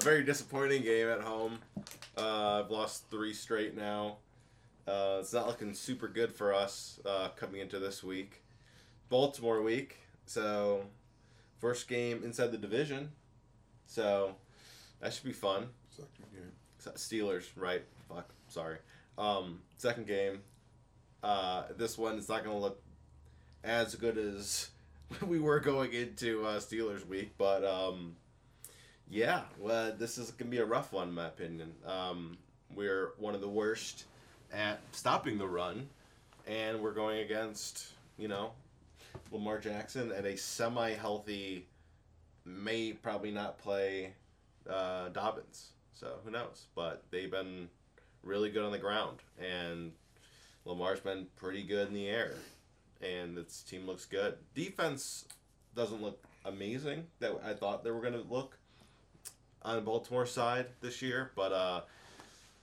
very disappointing game at home. Uh, I've lost three straight now. Uh, it's not looking super good for us uh, coming into this week. Baltimore week, so first game inside the division, so that should be fun. Second game. Steelers, right? Fuck, sorry. Um, second game. Uh, this one is not going to look as good as we were going into uh, Steelers week, but um, yeah, well, this is going to be a rough one, in my opinion. Um, we're one of the worst at stopping the run, and we're going against, you know, Lamar Jackson and a semi healthy, may probably not play uh, Dobbins. So who knows? But they've been really good on the ground, and Lamar's been pretty good in the air, and this team looks good. Defense doesn't look amazing that I thought they were going to look on the Baltimore side this year, but uh,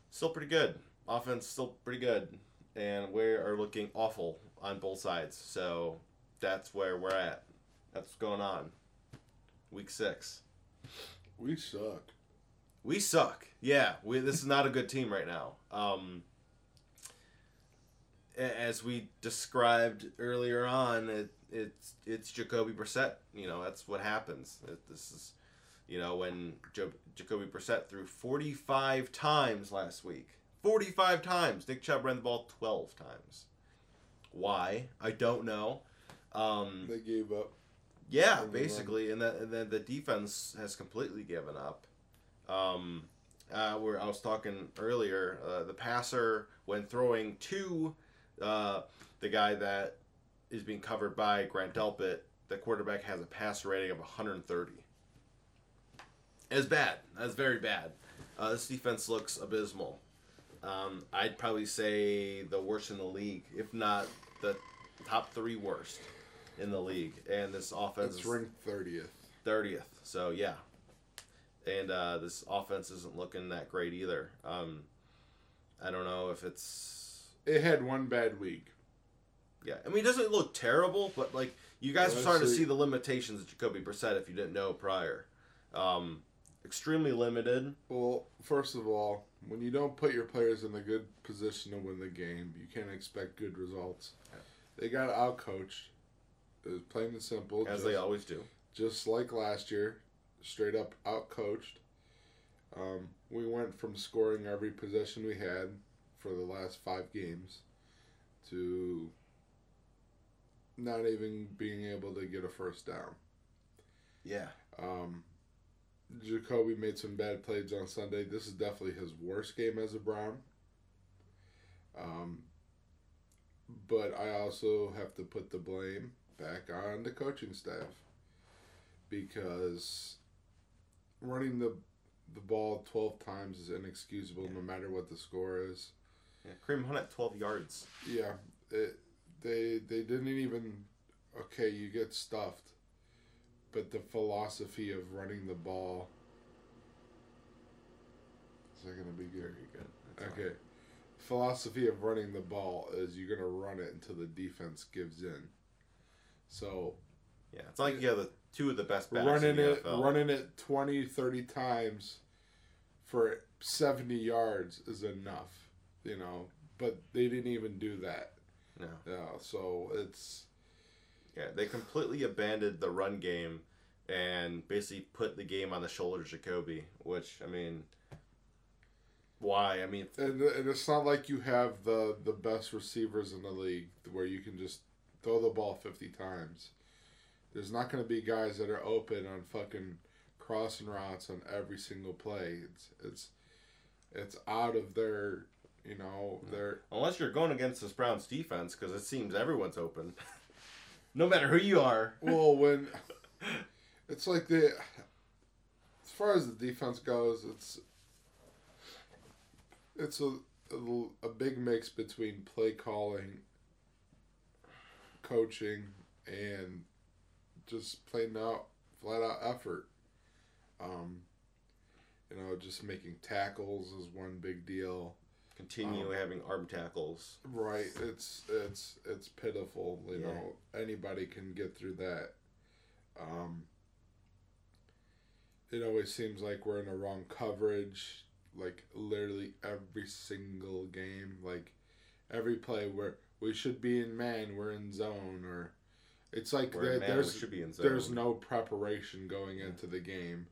still pretty good. Offense still pretty good, and we are looking awful on both sides. So that's where we're at. That's what's going on. Week six. We suck. We suck. Yeah, we, this is not a good team right now. Um, as we described earlier on, it, it's it's Jacoby Brissett. You know that's what happens. It, this is, you know, when jo- Jacoby Brissett threw 45 times last week. 45 times. Nick Chubb ran the ball 12 times. Why? I don't know. Um, They gave up. yeah, basically, and, that, and then the defense has completely given up. Um, uh, where I was talking earlier, uh, the passer when throwing to uh, the guy that is being covered by Grant Delpit, the quarterback has a passer rating of 130. It's bad. That's very bad. Uh, this defense looks abysmal. Um, I'd probably say the worst in the league, if not the top three worst in the league. And this offense It's ranked thirtieth. thirtieth. So yeah, and uh, this offense isn't looking that great either. Um, I don't know if it's It had one bad week. yeah. I mean, it doesn't look terrible, but like you guys are starting to see the limitations of Jacoby Brissett if you didn't know prior. Um, extremely limited. Well, first of all, when you don't put your players in a good position to win the game, you can't expect good results. They got outcoached. It was plain and simple. As just, they always do. just like last year, straight up outcoached. Um, we went from scoring every possession we had for the last five games to not even being able to get a first down. Yeah. Um, Jacoby made some bad plays on Sunday. This is definitely his worst game as a Brown. Um, but I also have to put the blame back on the coaching staff because running the the ball twelve times is inexcusable no matter what the score is. yeah. Kareem Hunt at twelve yards. Yeah, it, they they didn't even okay. You get stuffed, but the philosophy of running the ball is that gonna be good? Very good. Okay, philosophy of running the ball is you're gonna run it until the defense gives in. So Yeah, it's like you have the two of the best backs running it NFL. running it 20 30 times for 70 yards is enough you know but they didn't even do that No. yeah so it's Yeah, they completely abandoned the run game and basically put the game on the shoulders of Jacoby, which I mean, why? I mean, and, and it's not like you have the the best receivers in the league where you can just throw the ball 50 times. There's not going to be guys that are open on fucking crossing routes on every single play. It's it's it's out of their you know mm. their unless you're going against this Browns defense, because it seems everyone's open, no matter who you are. Well, when it's like the as far as the defense goes, it's it's a a, a big mix between play calling, coaching, and just plain out flat out effort. Um, you know, just making tackles is one big deal. Continue Um, having arm tackles. Right. It's it's it's pitiful. You Yeah. know, anybody can get through that. Um, it always seems like we're in the wrong coverage. Like literally every single game, like every play where we should be in man, we're in zone, or it's like man, there's we should be in zone. there's no preparation going into the game.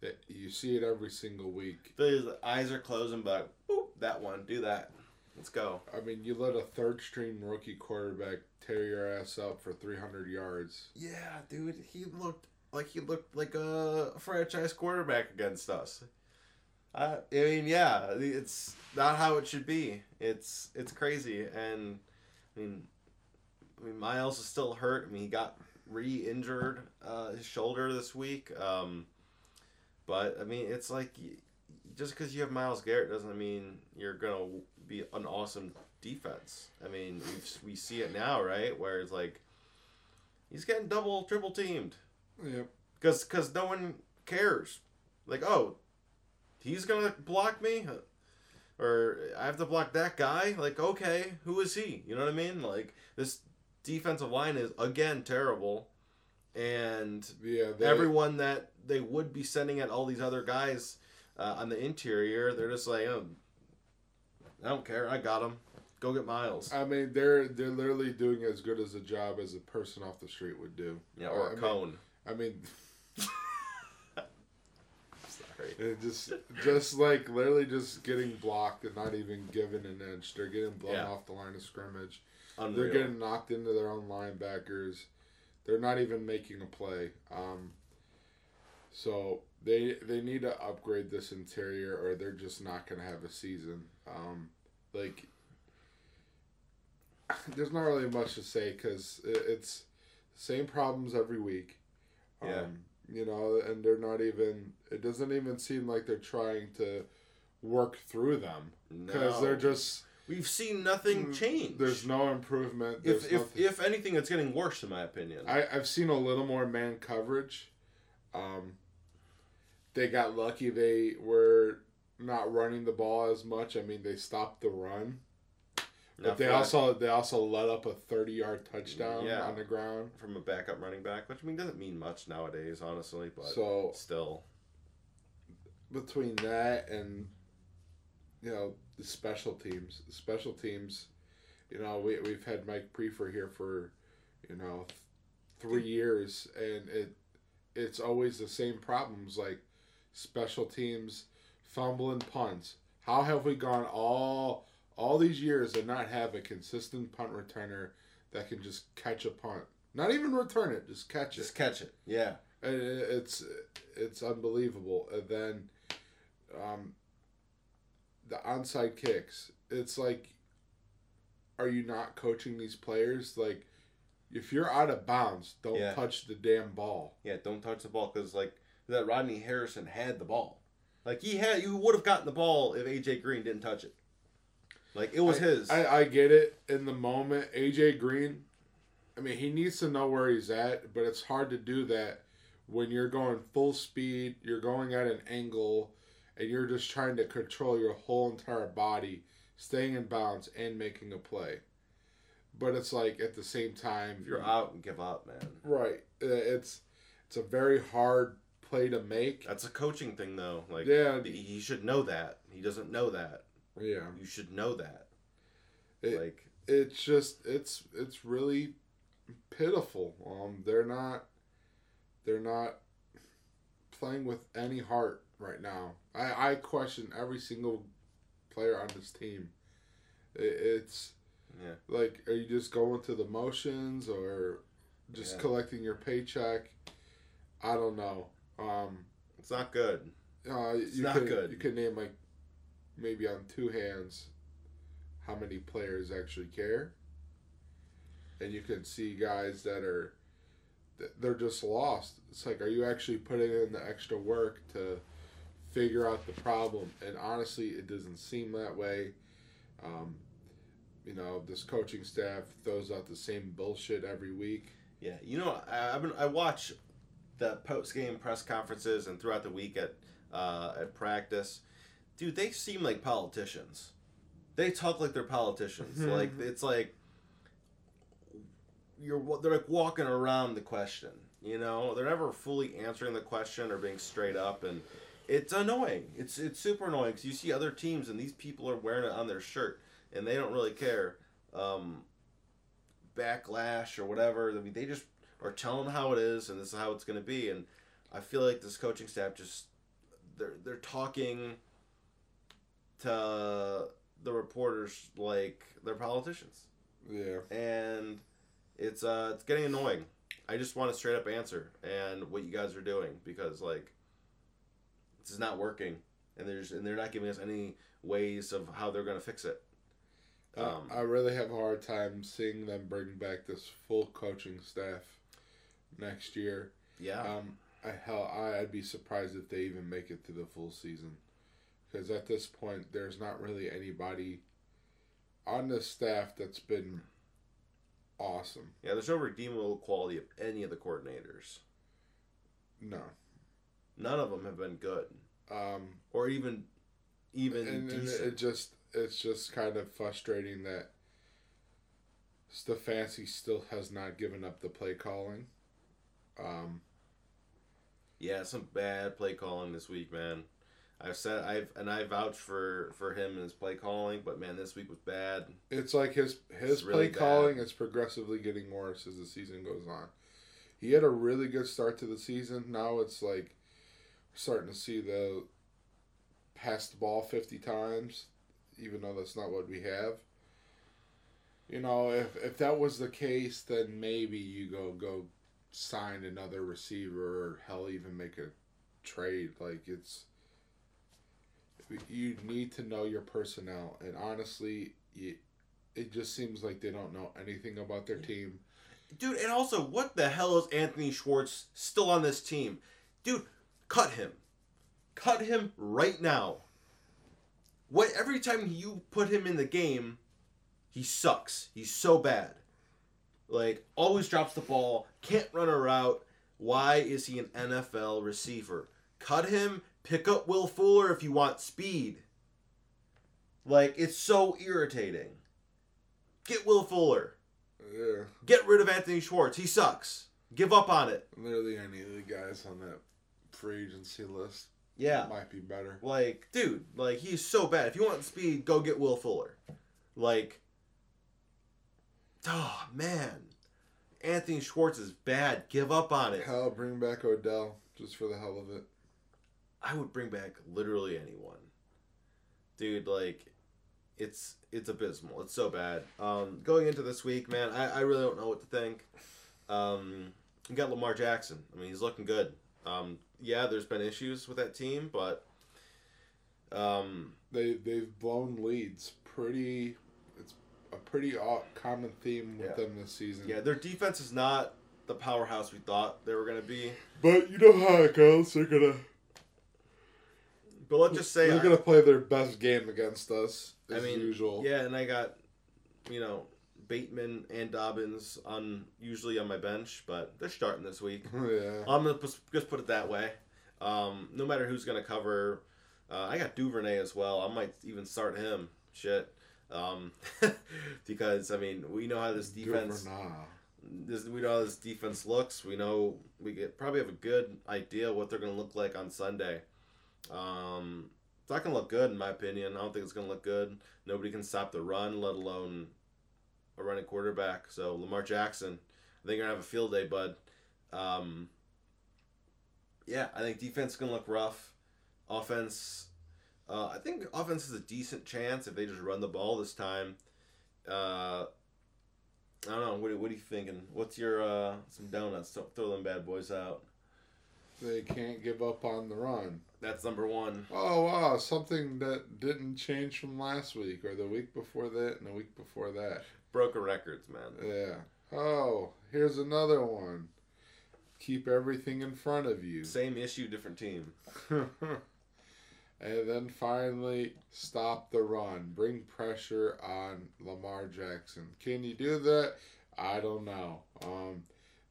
That you see it every single week. The eyes are closing, but boop, that one, do that. Let's go. I mean, you let a third string rookie quarterback tear your ass up for 300 yards. Yeah, dude, he looked like he looked like a franchise quarterback against us. I, I mean, yeah, it's not how it should be. It's it's crazy, and I mean, I mean, Myles is still hurt. I mean, he got re-injured uh, his shoulder this week. Um, but I mean, it's like just because you have Myles Garrett doesn't mean you're gonna be an awesome defense. I mean, we we see it now, right? Where it's like he's getting double, triple teamed Yep. because because no one cares. Like, oh, he's gonna block me, or I have to block that guy. Like, okay, who is he? You know what I mean? Like this defensive line is again terrible, and Yeah. They, everyone that they would be sending at all these other guys uh, on the interior, they're just like, oh, I don't care, I got them. Go get Myles. I mean, they're they're literally doing as good as a job as a person off the street would do. Yeah, or I a mean- cone. I mean, Sorry. it just just like literally just getting blocked and not even given an inch. They're getting blown Yeah. off the line of scrimmage. Unreal. They're getting knocked into their own linebackers. They're not even making a play. Um, so they they need to upgrade this interior, or they're just not going to have a season. Um, like, there's not really much to say because it, it's same problems every week. Yeah. Um, you know, and they're not even. It doesn't even seem like they're trying to work through them because No. they're just We've seen nothing Mm, change. there's no improvement. There's if if, if anything, it's getting worse, in my opinion. I, I've seen a little more man coverage. Um, they got lucky they were not running the ball as much. I mean, they stopped the run, Now, but they also they also let up a thirty yard touchdown Yeah. on the ground. from a backup running back, which I mean doesn't mean much nowadays, honestly. But So still, between that and you know the special teams, the special teams, you know we we've had Mike Priefer here for you know three years, and it it's always the same problems like special teams fumbling punts. How have we gone all all these years and not have a consistent punt returner that can just catch a punt? Not even return it, just catch it. just catch it. Yeah, And it's it's unbelievable. And then um, the onside kicks. It's like, are you not coaching these players? Like, if you're out of bounds, don't Yeah. touch the damn ball. yeah. Don't touch the ball because like that Rodney Harrison had the ball. Like he had, you would have gotten the ball if AJ Green didn't touch it. Like it was I, his. I, I get it in the moment. AJ Green, I mean, he needs to know where he's at, but it's hard to do that when you're going full speed, you're going at an angle, and you're just trying to control your whole entire body, staying in bounds and making a play. But it's like at the same time, if you're out and give up, man. right? uh, It's it's a very hard play to make. That's a coaching thing, though. Like Yeah. he should know that. He doesn't know that. Yeah, You should know that. It- like it's just it's it's really pitiful. Um, they're not they're not playing with any heart right now. I I question every single player on this team. It, it's yeah, like, are you just going through the motions or just Yeah. collecting your paycheck? I don't know. Um, it's not good. uh, you not could, good. You could name like maybe on two hands how many players actually care, and you can see guys that are they're just lost. It's like, are you actually putting in the extra work to figure out the problem? And honestly, it doesn't seem that way. Um, you know, this coaching staff throws out the same bullshit every week. Yeah, you know, I, I've been I watch the post game press conferences and throughout the week at uh, at practice. Dude, they seem like politicians. they talk like they're politicians. Mhm. like it's like you're they're like walking around the question. You know, they're never fully answering the question or being straight up, and it's annoying. It's it's super annoying because you see other teams and these people are wearing it on their shirt and they don't really care. Um, backlash or whatever. I mean, they just are them how it is and this is how it's going to be. And I feel like this coaching staff just they're they're talking to the reporters like they're politicians, Yeah. and it's uh it's getting annoying. I just want a straight up answer and what you guys are doing because like this is not working, and there's and they're not giving us any ways of how they're going to fix it. Um, I really have a hard time seeing them bring back this full coaching staff next year. Yeah, Um, I hell, I, I'd be surprised if they even make it to the full season, because at this point, there's not really anybody on the staff that's been awesome. yeah. There's no redeemable quality of any of the coordinators. No. None of them have been good, Um, or even even and, and it just it's just kind of frustrating that Stefanski still has not given up the play calling. Um, Yeah, some bad play calling this week, man. I've said I've and I vouched for for him and his play calling, but man, this week was bad. it's like his his It's really play calling is progressively getting worse as the season goes on. He had a really good start to the season. Now it's like starting to see the pass the ball fifty times, even though that's not what we have. You know, if if that was the case, then maybe you go go sign another receiver or hell even make a trade. Like it's you need to know your personnel, and honestly, you, it just seems like they don't know anything about their team. Dude, and also, what the hell is Anthony Schwartz still on this team? Dude, cut him. Cut him right now. What every time you put him in the game, he sucks. He's so bad. Like always drops the ball, can't run a route. Why is he an NFL receiver? Cut him, pick up Will Fuller if you want speed. Like it's so irritating. Get Will Fuller. Yeah, Get rid of Anthony Schwartz. He sucks. Give up on it. literally any of the guys on that free agency list Yeah. might be better. Like, dude, like he's so bad. If you want speed, go get Will Fuller. Like, oh man, Anthony Schwartz is bad. Give up on it. Hell, bring back Odell just for the hell of it. I would bring back literally anyone, dude. Like, it's it's abysmal. It's so bad. Um, going into this week, man, I, I really don't know what to think. Um, you got Lamar Jackson. I mean, he's looking good. Um, yeah, there's been issues with that team, but um, They they've blown leads pretty. A pretty common theme with Yeah. them this season. yeah, their defense is not the powerhouse we thought they were going to be. But you know how it goes. They're gonna But let's just say, they're gonna play their best game against us as I mean, usual. yeah, and I got you know Bateman and Dobbins on usually on my bench, but they're starting this week. yeah. I'm gonna just put it that way. Um, no matter who's gonna cover, uh, I got Duvernay as well. I might even start him. Shit, um, because I mean we know how this defense. This, we know how this defense looks. We know we get probably have a good idea what they're gonna look like on Sunday. Um, it's not gonna look good in my opinion. I don't think it's gonna look good. Nobody can stop the run, let alone a running quarterback. So Lamar Jackson, I think you're gonna have a field day, bud. Um, yeah, I think defense is gonna look rough. Offense, uh, I think offense has a decent chance if they just run the ball this time. Uh, I don't know. What, what are you thinking? What's your uh, some donuts? Don't throw them bad boys out. They can't give up on the run. That's number one. Oh wow, something that didn't change from last week or the week before that and the week before that. Broken records, man. Yeah. Oh, here's another one. Keep everything in front of you. Same issue, different team. and then finally, stop the run. Bring pressure on Lamar Jackson. Can you do that? I don't know. Um,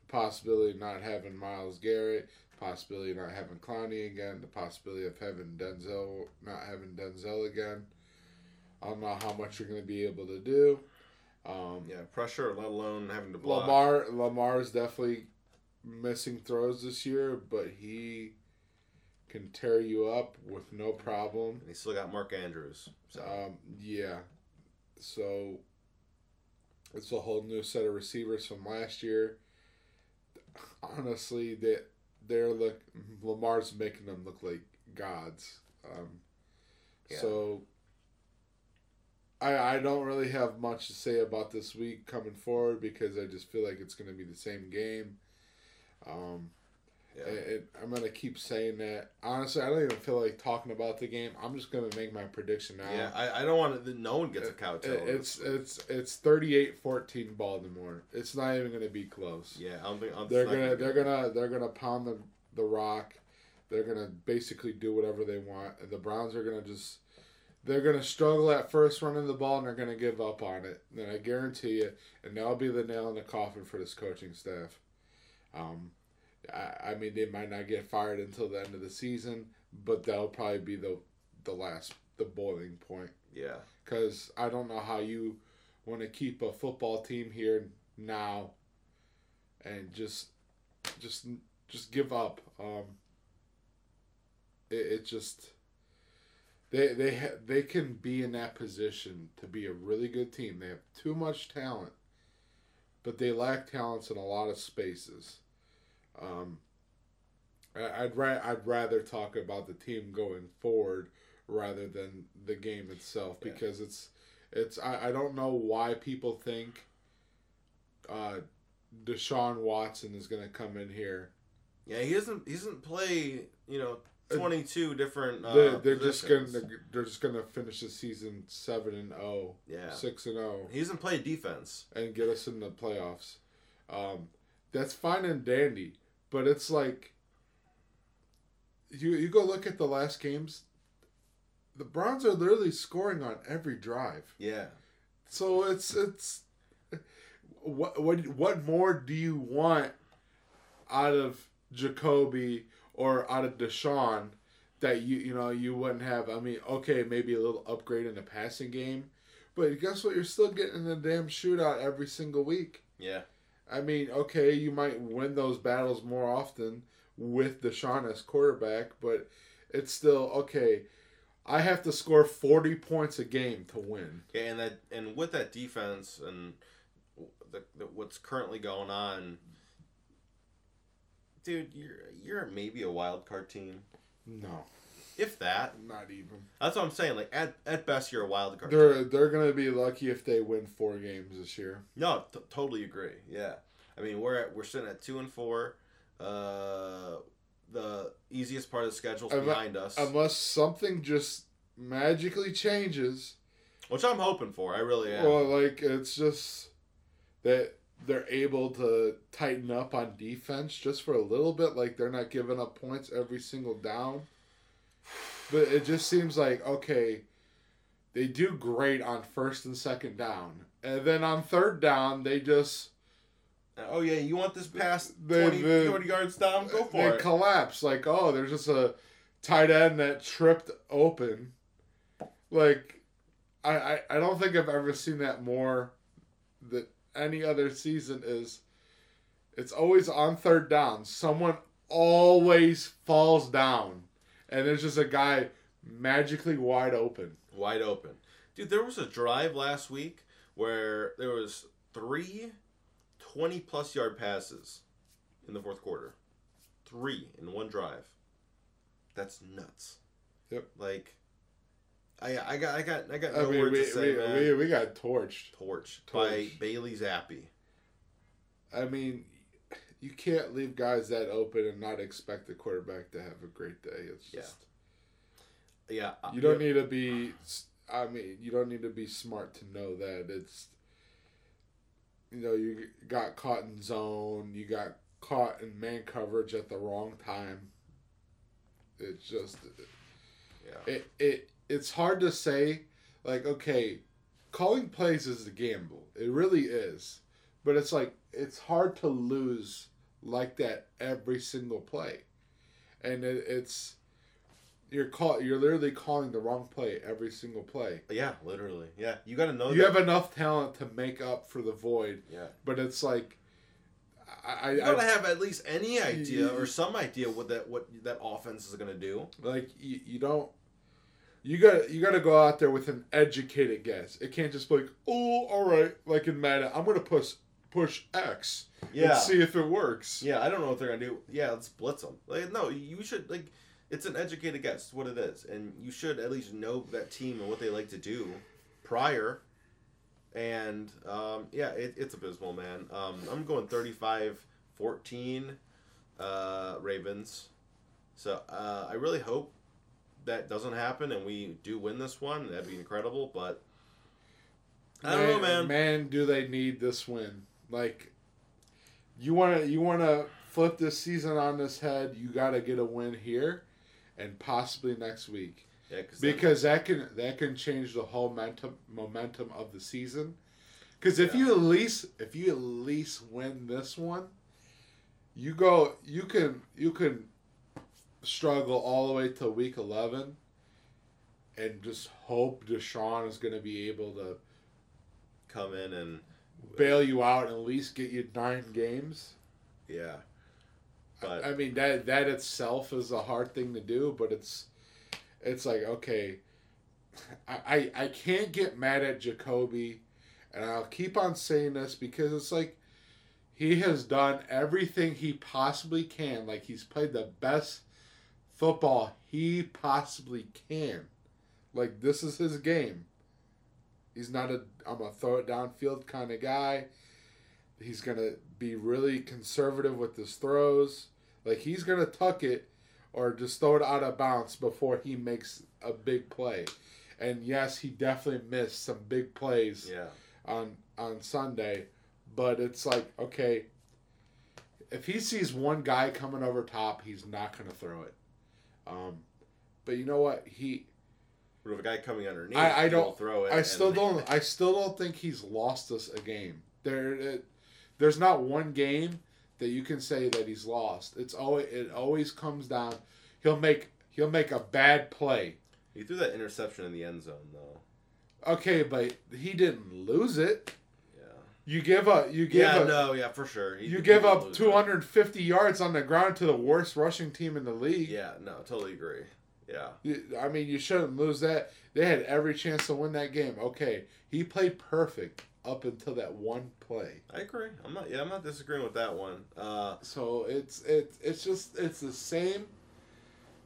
the possibility of not having Myles Garrett, possibility of not having Clowney again, the possibility of having Denzel, not having Denzel again. I don't know how much you're going to be able to do. Um, Yeah, pressure, let alone having to block. Lamar Lamar is definitely missing throws this year, but he can tear you up with no problem. And he's still got Mark Andrews. So Um, yeah, so it's a whole new set of receivers from last year. Honestly, they they're look Lamar's making them look like gods. Um, Yeah. So I I don't really have much to say about this week coming forward because I just feel like it's going to be the same game. Um, yeah. it, it- I'm gonna keep saying that. Honestly, I don't even feel like talking about the game. I'm just gonna make my prediction now. yeah, I, I don't want to. No one gets a cow tail. It- it's it's it's 38-14 Baltimore. It's not even gonna be close. yeah, I don't think I'm They're gonna they're gonna they're gonna pound the the rock. They're gonna basically do whatever they want. And the Browns are gonna just they're gonna struggle at first running the ball and they're gonna give up on it. Then I guarantee you, and that'll be the nail in the coffin for this coaching staff. Um, I, I mean they might not get fired until the end of the season, but that'll probably be the the last the boiling point Yeah, because I don't know how you want to keep a football team here now and just just just give up. Um, it, it just they they ha- they can be in that position to be a really good team. They have too much talent, but they lack talents in a lot of spaces. Um, I'd ra- I'd rather talk about the team going forward rather than the game itself Yeah. because it's it's I, I don't know why people think uh Deshaun Watson is gonna come in here. yeah. He doesn't. He doesn't play. You know, twenty two different. Uh, they're, they're just gonna they're just gonna finish the season seven and 0, Yeah, 6 and zero, he doesn't play defense. and get us in the playoffs. Um, that's fine and dandy, but it's like you you go look at the last games. The Browns are literally scoring on every drive. Yeah, So it's it's what what what more do you want out of Jacoby or out of Deshaun that you you know you wouldn't have? I mean, okay, maybe a little upgrade in the passing game, but guess what? You're still getting in a damn shootout every single week. yeah, I mean, okay, you might win those battles more often with Deshaun as quarterback, but it's still okay. I have to score forty points a game to win. yeah. And that and with that defense and the, the, what's currently going on, dude, you're you're maybe a wild card team, No, if that. not even. That's what I'm saying. Like at at best, you're a wild card. They're they're gonna be lucky if they win four games this year. No, t- totally agree. Yeah, I mean we're at we're sitting at two and four. Uh, the easiest part of the schedule Unle- behind us, Unless something just magically changes. which I'm hoping for. I really am. Well, like it's just that they're able to tighten up on defense just for a little bit. Like they're not giving up points every single down. But it just seems like okay, they do great on first and second down, and then on third down they just oh yeah, you want this pass The- 20, the- 40 yards down? Go for they it. collapse. Like oh, there's just a tight end that tripped open. Like I, I, I don't think I've ever seen that more that any other season is it's always on third down. Someone always falls down and there's just a guy magically wide open. Wide open, dude. There was a drive last week where there was three 20 plus yard passes in the fourth quarter. Three in one drive. That's nuts. Yep. Like, I I got I got I got I no mean, words we, to say, we, man. we, we got torched. Torch, Torch. by Bailey Zappe. I mean, you can't leave guys that open and not expect the quarterback to have a great day. It's Yeah. just Yeah, uh, you don't need to be. I mean, you don't need to be smart to know that it's. You know, you got caught in zone. You got caught in man coverage at the wrong time. It's just Yeah, it it it's hard to say. Like, okay, calling plays is a gamble. It really is, but it's like it's hard to lose like that every single play, and it, it's you're call you're literally calling the wrong play every single play. Yeah, literally. Yeah, you got to know. You that. have enough talent to make up for the void, Yeah. but it's like I, You gotta I have at least any idea or some idea what that what that offense is gonna do. like you, you don't you got you got to go out there with an educated guess. It can't just be like, "Oh, all right, like in Madden, I'm to push push X Yeah, and see if it works." yeah. I don't know what they're gonna do. Yeah, let's blitz them. Like, no, you should like. It's an educated guess. What it is, and you should at least know that team and what they like to do prior. And um, yeah, it, it's abysmal, man. Um, I'm going 35-14 uh, Ravens. So uh, I really hope that doesn't happen and we do win this one. That'd be incredible. But I don't know, man. Man, do they need this win? Like, you want to you want to flip this season on this head. You got to get a win here, and possibly next week Yeah, cause because that can that can change the whole momentum momentum of the season. Because if Yeah. you at least if you at least win this one, you go you can you can struggle all the way to week eleven, and just hope Deshaun is going to be able to come in and bail you out and at least get you nine games. yeah. But I mean that that itself is a hard thing to do, but it's it's like okay, I I, I can't get mad at Jacoby, and I'll keep on saying this because it's like he has done everything he possibly can. Like he's played the best football he possibly can. Like this is his game. He's not a I'm gonna throw it downfield kind of guy. He's gonna be really conservative with his throws. Like he's gonna tuck it or just throw it out of bounds before he makes a big play. And yes, he definitely missed some big plays yeah, on on Sunday, but it's like okay, if he sees one guy coming over top, he's not gonna throw it. Um, but you know what? He but if a guy coming underneath, I- I don't- throw it. I still don't. I still don't think he's lost us a game. There, it, there's not one game that you can say that he's lost. It's always it always comes down. He'll make he'll make a bad play. He threw that interception in the end zone though. Okay, but he didn't lose it. Yeah. You give up. You give Yeah, up. no, yeah, for sure. He- You give up lose it. 250 yards on the ground to the worst rushing team in the league. Yeah, no, totally agree. Yeah, I mean, you shouldn't lose that. They had every chance to win that game. Okay, he played perfect up until that one play. I agree. I'm not. Yeah, I'm not disagreeing with that one. Uh, So it's it's it's just it's the same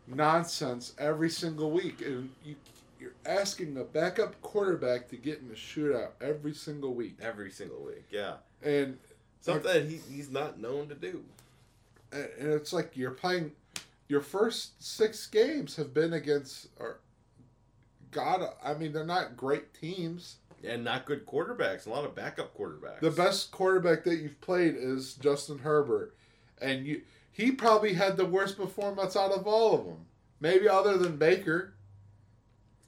nonsense every single week, and you you're asking a backup quarterback to get in a shootout every single week, every single week. Yeah, and something he, he's not known to do. and it's like you're playing. Your first six games have been against or God. I mean, they're not great teams. And not good quarterbacks. A lot of backup quarterbacks. The best quarterback that you've played is Justin Herbert, and you he probably had the worst performance out of all of them. Maybe other than Baker.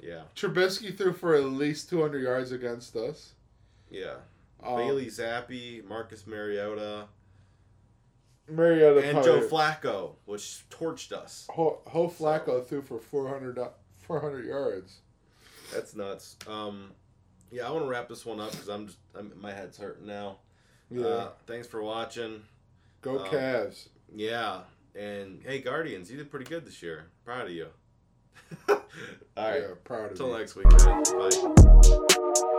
Yeah, Trubisky threw for at least 200 yards against us. yeah. Um, Bailey Zappe, Marcus Mariota, Mariota and Joe Flacco, which torched us. Ho, Ho Flacco threw for 400, 400 yards. That's nuts. Um, yeah, I want to wrap this one up because I'm just I'm, my head's hurting now. Yeah. Uh, thanks for watching. Go um, Cavs. Yeah, and hey, Guardians, you did pretty good this year. Proud of you. All right. Yeah, proud of Until you. next week. man. Bye.